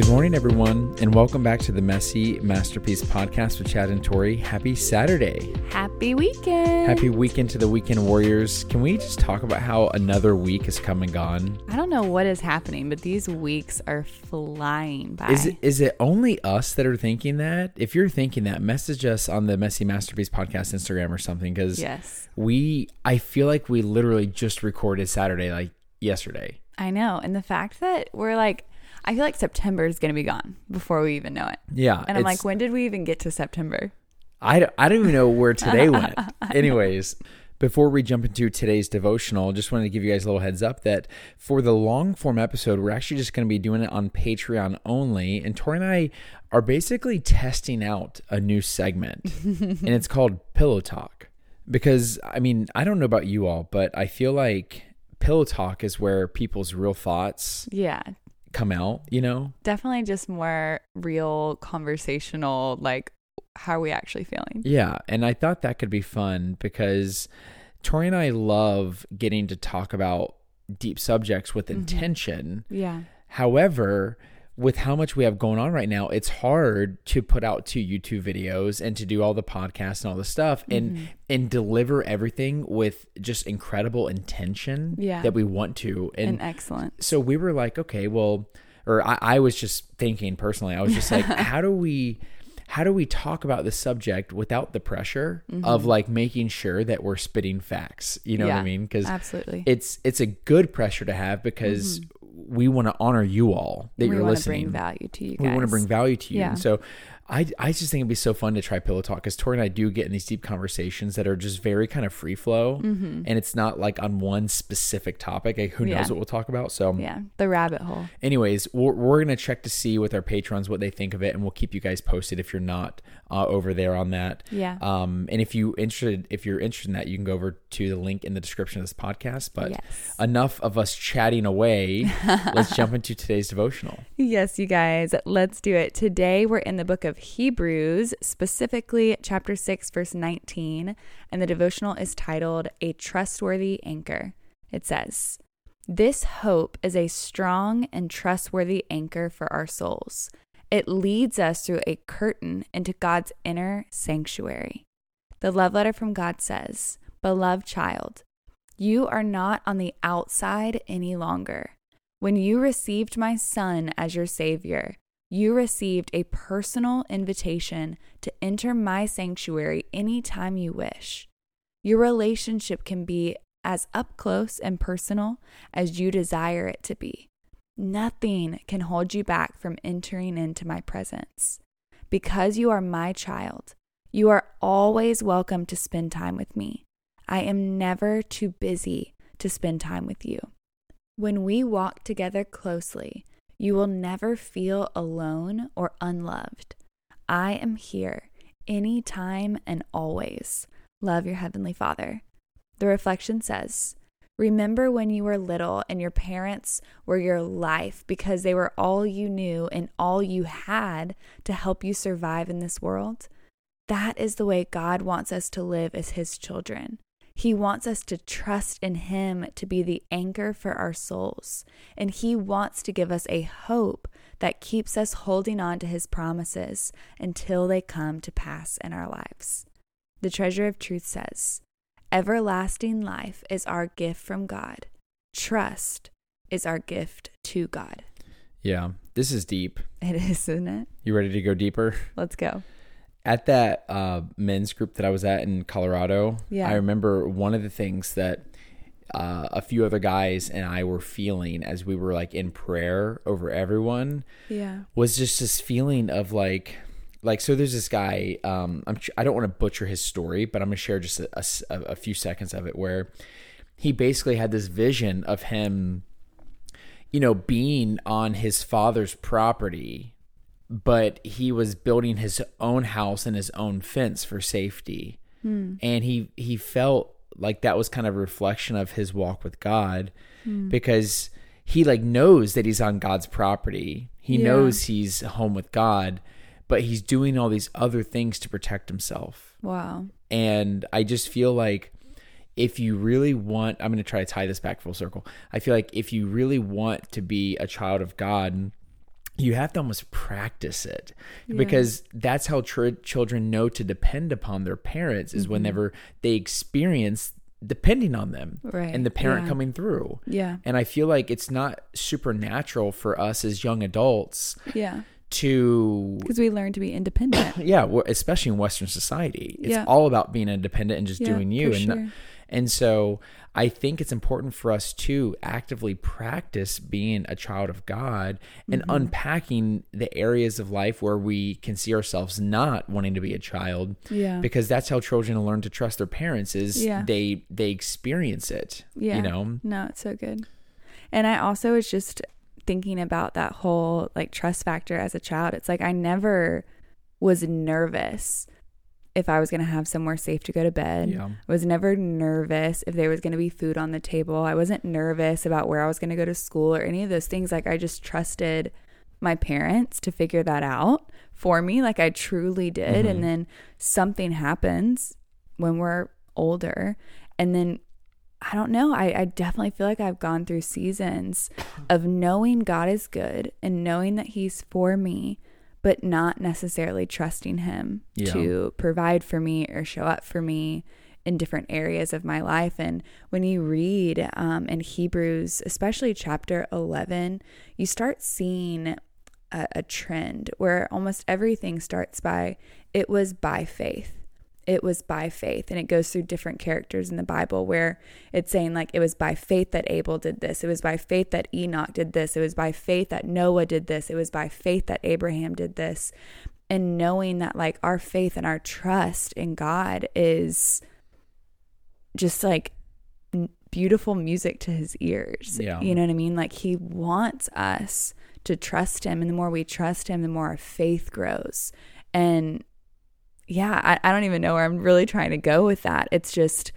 Good morning, everyone, and welcome back to the Messy Masterpiece podcast with Chad and Tori. Happy Saturday. Happy weekend. Happy weekend to the Weekend Warriors. Can we just talk about how another week has come and gone? I don't know what is happening, but these weeks are flying by. Is it, is it only us that are thinking that? If you're thinking that, message us on the Messy Masterpiece podcast Instagram or something because yes. we, I feel like we literally just recorded Saturday, like yesterday. I know. And the fact that we're like, I feel like September is going to be gone before we even know it. Yeah. And I'm like, when did we even get to September? I, don't- I don't even know where today went. Anyways, before we jump into today's devotional, just wanted to give you guys a little heads up that for the long form episode, we're actually just going to be doing it on Patreon only. And Tori and I are basically testing out a new segment, and it's called Pillow Talk. Because, I mean, I don't know about you all, but I feel like Pillow Talk is where people's real thoughts Yeah. Come out, you know? Definitely just more real conversational, like, how are we actually feeling? Yeah, and I thought that could be fun because Tori and I love getting to talk about deep subjects with mm-hmm. intention. Yeah. However, with how much we have going on right now, it's hard to put out two YouTube videos and to do all the podcasts and all the stuff and mm-hmm. and deliver everything with just incredible intention Yeah. that we want to. And, And excellent. so we were like, okay, well, or I, I was just thinking personally, I was just like, how do we, how do we talk about the subject without the pressure of mm-hmm. like making sure that we're spitting facts? You know what I mean? Because Absolutely. it's it's a good pressure to have because mm-hmm. We want to honor you all that we you're listening. We want to bring value to you we want to bring value to you. Yeah. And so I, I just think it'd be so fun to try pillow talk because Tori and I do get in these deep conversations that are just very kind of free flow and it's not like on one specific topic. Like who Mm-hmm. Yeah. knows what we'll talk about. So Yeah. The rabbit hole. anyways, we're, we're going to check to see with our patrons what they think of it and we'll keep you guys posted if you're not uh, over there on that. Yeah. Um, and if you interested, if you're interested in that, you can go over to the link in the description of this podcast. But Yes. enough of us chatting away. Let's jump into today's devotional. Yes, you guys, let's do it. Today we're in the book of Hebrews, specifically chapter 6, verse 19, and the devotional is titled A Trustworthy Anchor. It says, This hope is a strong and trustworthy anchor for our souls. It leads us through a curtain into God's inner sanctuary. The love letter from God says, Beloved child, you are not on the outside any longer. When you received my son as your savior, you received a personal invitation to enter my sanctuary anytime you wish. Your relationship can be as up close and personal as you desire it to be. Nothing can hold you back from entering into my presence. Because you are my child, you are always welcome to spend time with me. I am never too busy to spend time with you. When we walk together closely, you will never feel alone or unloved. I am here anytime and always. Love your Heavenly Father. The reflection says, Remember when you were little and your parents were your life because they were all you knew and all you had to help you survive in this world? That is the way God wants us to live as His children. He wants us to trust in Him to be the anchor for our souls. And He wants to give us a hope that keeps us holding on to His promises until they come to pass in our lives. The treasure of truth says, Everlasting life is our gift from God. Trust is our gift to God. Yeah, this is deep. It is, isn't it? You ready to go deeper? Let's go. At that uh, men's group that I was at in Colorado, Yeah. I remember one of the things that uh, a few other guys and I were feeling as we were like in prayer over everyone Yeah. was just this feeling of like like so there's this guy um I'm I don't want to butcher his story but I'm going to share just a few seconds of it where he basically had this vision of him you know being on his father's property but he was building his own house and his own fence for safety hmm. and he he felt like that was kind of a reflection of his walk with God hmm. because he like knows that he's on God's property. He Yeah. knows he's home with God, but he's doing all these other things to protect himself. Wow. And I just feel like if you really want, I'm going to try to tie this back full circle. I feel like if you really want to be a child of God, you have to almost practice it Yeah. because that's how tr- children know to depend upon their parents is Mm-hmm. whenever they experience depending on them Right. and the parent Yeah. coming through. Yeah. And I feel like it's not supernatural for us as young adults Yeah. to Because we learn to be independent. yeah, especially in Western society, it's Yeah. all about being independent and just doing you. And sure. And so I think it's important for us to actively practice being a child of God and Mm-hmm. unpacking the areas of life where we can see ourselves not wanting to be a child. Yeah. Because that's how children learn to trust their parents is Yeah. they they experience it. Yeah. You know? No, it's so good. And I also was just thinking about that whole like trust factor as a child. It's like I never was nervous if I was going to have somewhere safe to go to bed. Yeah. I was never nervous if there was going to be food on the table. I wasn't nervous about where I was going to go to school or any of those things. Like I just trusted my parents to figure that out for me. Like I truly did. Mhm. And then something happens when we're older. And then I don't know. I, I definitely feel like I've gone through seasons of knowing God is good and knowing that He's for me, but not necessarily trusting Him Yeah. to provide for me or show up for me in different areas of my life. And when you read um, in Hebrews, especially chapter 11, you start seeing a, a trend where almost everything starts by, it was by faith it was by faith. And it goes through different characters in the bible where it's saying like it was by faith that abel did this. It was by faith that enoch did this. It was by faith that noah did this. It was by faith that abraham did this. And knowing that like our faith and our trust in god is just like n- beautiful music to his ears. Yeah. you know what i mean? Like he wants us to trust him. And the more we trust him the more our faith grows. And yeah, I, I don't even know where I'm really trying to go with that. It's just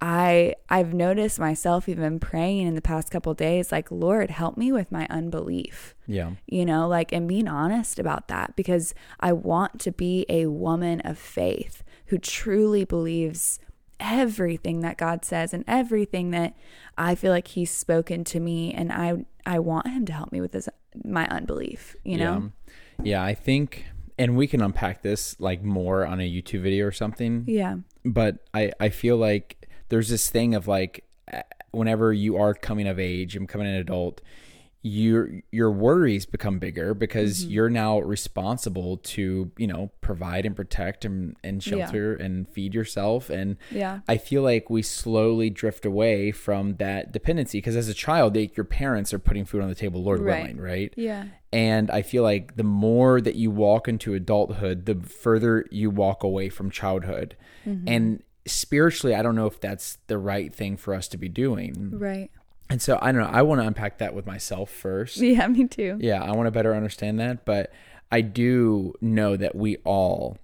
I I've noticed myself even praying in the past couple days, like, Lord, help me with my unbelief. Yeah. You know, like and being honest about that because I want to be a woman of faith who truly believes everything that God says and everything that I feel like He's spoken to me and I I want him to help me with this my unbelief, you know? Yeah. Yeah, I think and we can unpack this like more on a YouTube video or something. Yeah. but I, I feel like there's this thing of like whenever you are coming of age and becoming an adult your your worries become bigger because Mm-hmm. you're now responsible to you know provide and protect and, and Yeah. shelter and feed yourself and Yeah. I feel like we slowly drift away from that dependency because as a child they, your parents are putting food on the table Lord Right. willing right Yeah. and I feel like the more that you walk into adulthood, the further you walk away from childhood. Mm-hmm. And spiritually, I don't know if that's the right thing for us to be doing. Right. And so I don't know. I want to unpack that with myself first. Yeah, me too. Yeah, I want to better understand that. But I do know that we all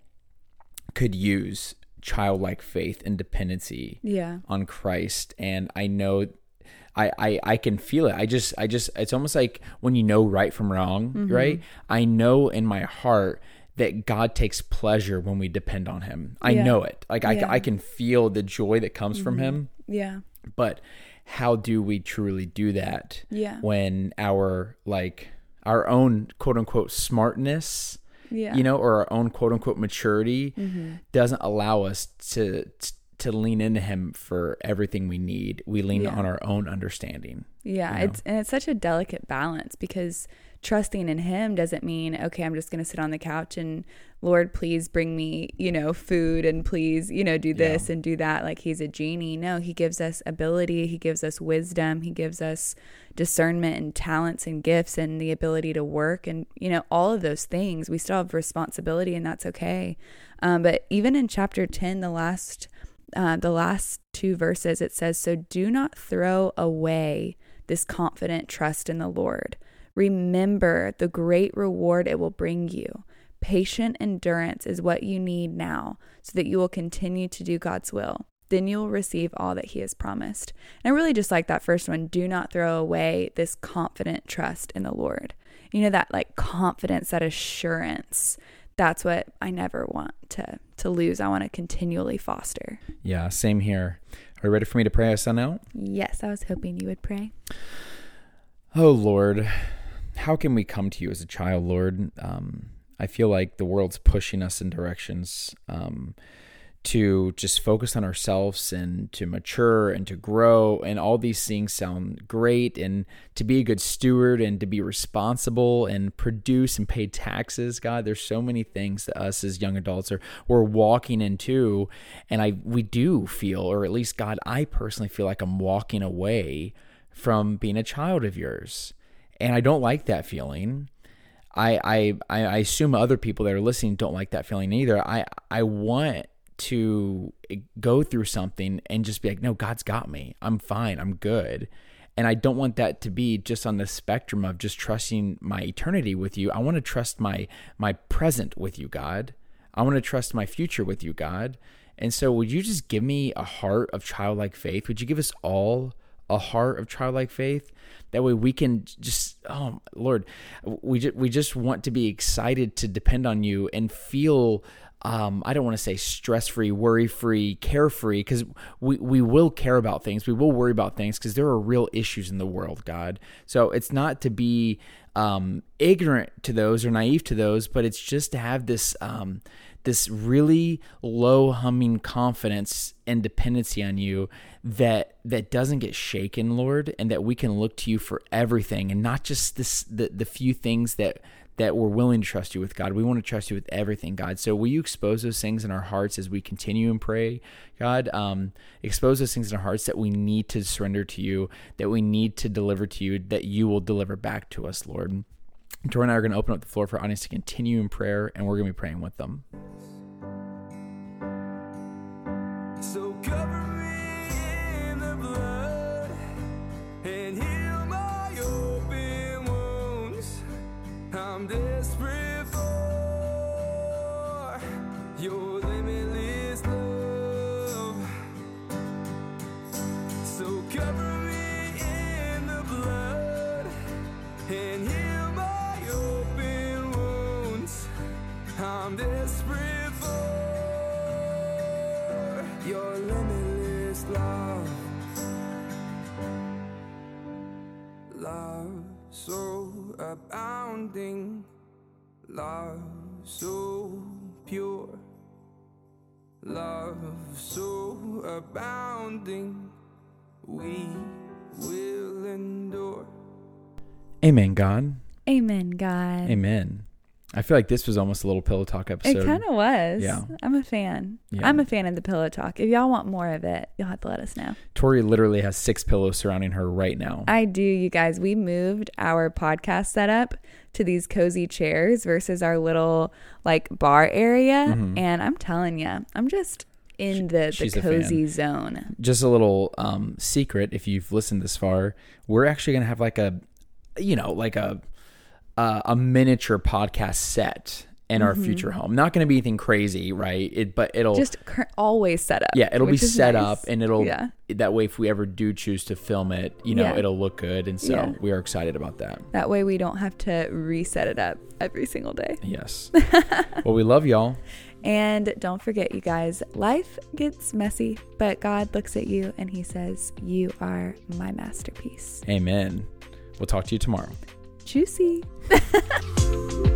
could use childlike faith and dependency Yeah. on Christ and I know I, I I can feel it. I just I just it's almost like when you know right from wrong, Mm-hmm. right? I know in my heart that God takes pleasure when we depend on him. I Yeah. know it. Like I, Yeah. Mm-hmm. I can feel the joy that comes from him, Yeah. but how do we truly do that Yeah. when our like our own quote unquote smartness Yeah. you know, or our own quote unquote maturity Mm-hmm. doesn't allow us to to lean into him for everything we need. We lean Yeah. on our own understanding. Yeah, you know? it's and it's such a delicate balance because trusting in him doesn't mean okay, I'm just going to sit on the couch and Lord, please bring me, you know, food and please, you know, do this and do that like he's a genie. No, he gives us ability, he gives us wisdom, he gives us discernment and talents and gifts and the ability to work and you know all of those things. We still have responsibility and that's okay. Um, but even in chapter 10, the last uh, the last two verses, it says, So do not throw away this confident trust in the Lord. Remember the great reward it will bring you. Patient endurance is what you need now so that you will continue to do God's will. Then you will receive all that He has promised. And I really just like that first one. Do not throw away this confident trust in the Lord. You know, that like confidence, that assurance. That's what I never want to to lose. I want to continually foster. Yeah, same here. Are you ready for me to pray us on out? Yes, I was hoping you would pray. Oh Lord, how can we come to you as a child, Lord? Um, I feel like the world's pushing us in directions um, to just focus on ourselves and to mature and to grow. And all these things sound great. And to be a good steward and to be responsible and produce and pay taxes. God, there's so many things that us as young adults are we're walking into. And I we do feel, or at least God, I personally feel like I'm walking away from being a child of yours. And I don't like that feeling. I, I I assume other people that are listening don't like that feeling either. I I want to go through something and just be like, no, God's got me. I'm fine. I'm good. And I don't want that to be just on the spectrum of just trusting my eternity with you. I want to trust my my present with you, God. I want to trust my future with you, God. And so would you just give me a heart of childlike faith? Would you give us all a heart of childlike faith? That way we can just oh Lord, we just, we just want to be excited to depend on you and feel um, I don't want to say stress free, worry free, carefree, because we, we will care about things. We will worry about things because there are real issues in the world, God. So it's not to be um, ignorant to those or naive to those, but it's just to have this um, this really low humming confidence and dependency on you that that doesn't get shaken, Lord, and that we can look to you for everything and not just this the, the few things that that we're willing to trust you with, God. We want to trust you with everything, God. So will you expose those things in our hearts as we continue and pray, God? Um, expose those things in our hearts that we need to surrender to you, that we need to deliver to you, that you will deliver back to us, Lord. Tori and I are going to open up the floor for audience to continue in prayer, and we're going to be praying with them. So abounding, love Love so abounding, Love so pure, love so abounding, we will endure. Amen, God. Amen, God. Amen. I feel like this was almost a little pillow talk episode. It kind of was. Yeah. I'm a fan. Yeah. I'm a fan of the pillow talk. If y'all want more of it, you'll have to let us know. Tori literally has six pillows surrounding her right now. I do, you guys. We moved our podcast setup to these cozy chairs versus our little like bar area. Mm-hmm. And I'm telling you, I'm just in the, the cozy zone. Just a little um, secret if you've listened this far, we're actually going to have like a, you know, like a, uh, a miniature podcast set in our mm-hmm. future home. Not going to be anything crazy, right? It, but it'll just always set up. Yeah, it'll be set nice. up, and it'll yeah. that way. If we ever do choose to film it, you know, yeah. it'll look good, and so yeah. we are excited about that. That way, we don't have to reset it up every single day. Yes. well, we love y'all. And don't forget, you guys, life gets messy, but God looks at you and He says, "You are my masterpiece." Amen. We'll talk to you tomorrow juicy.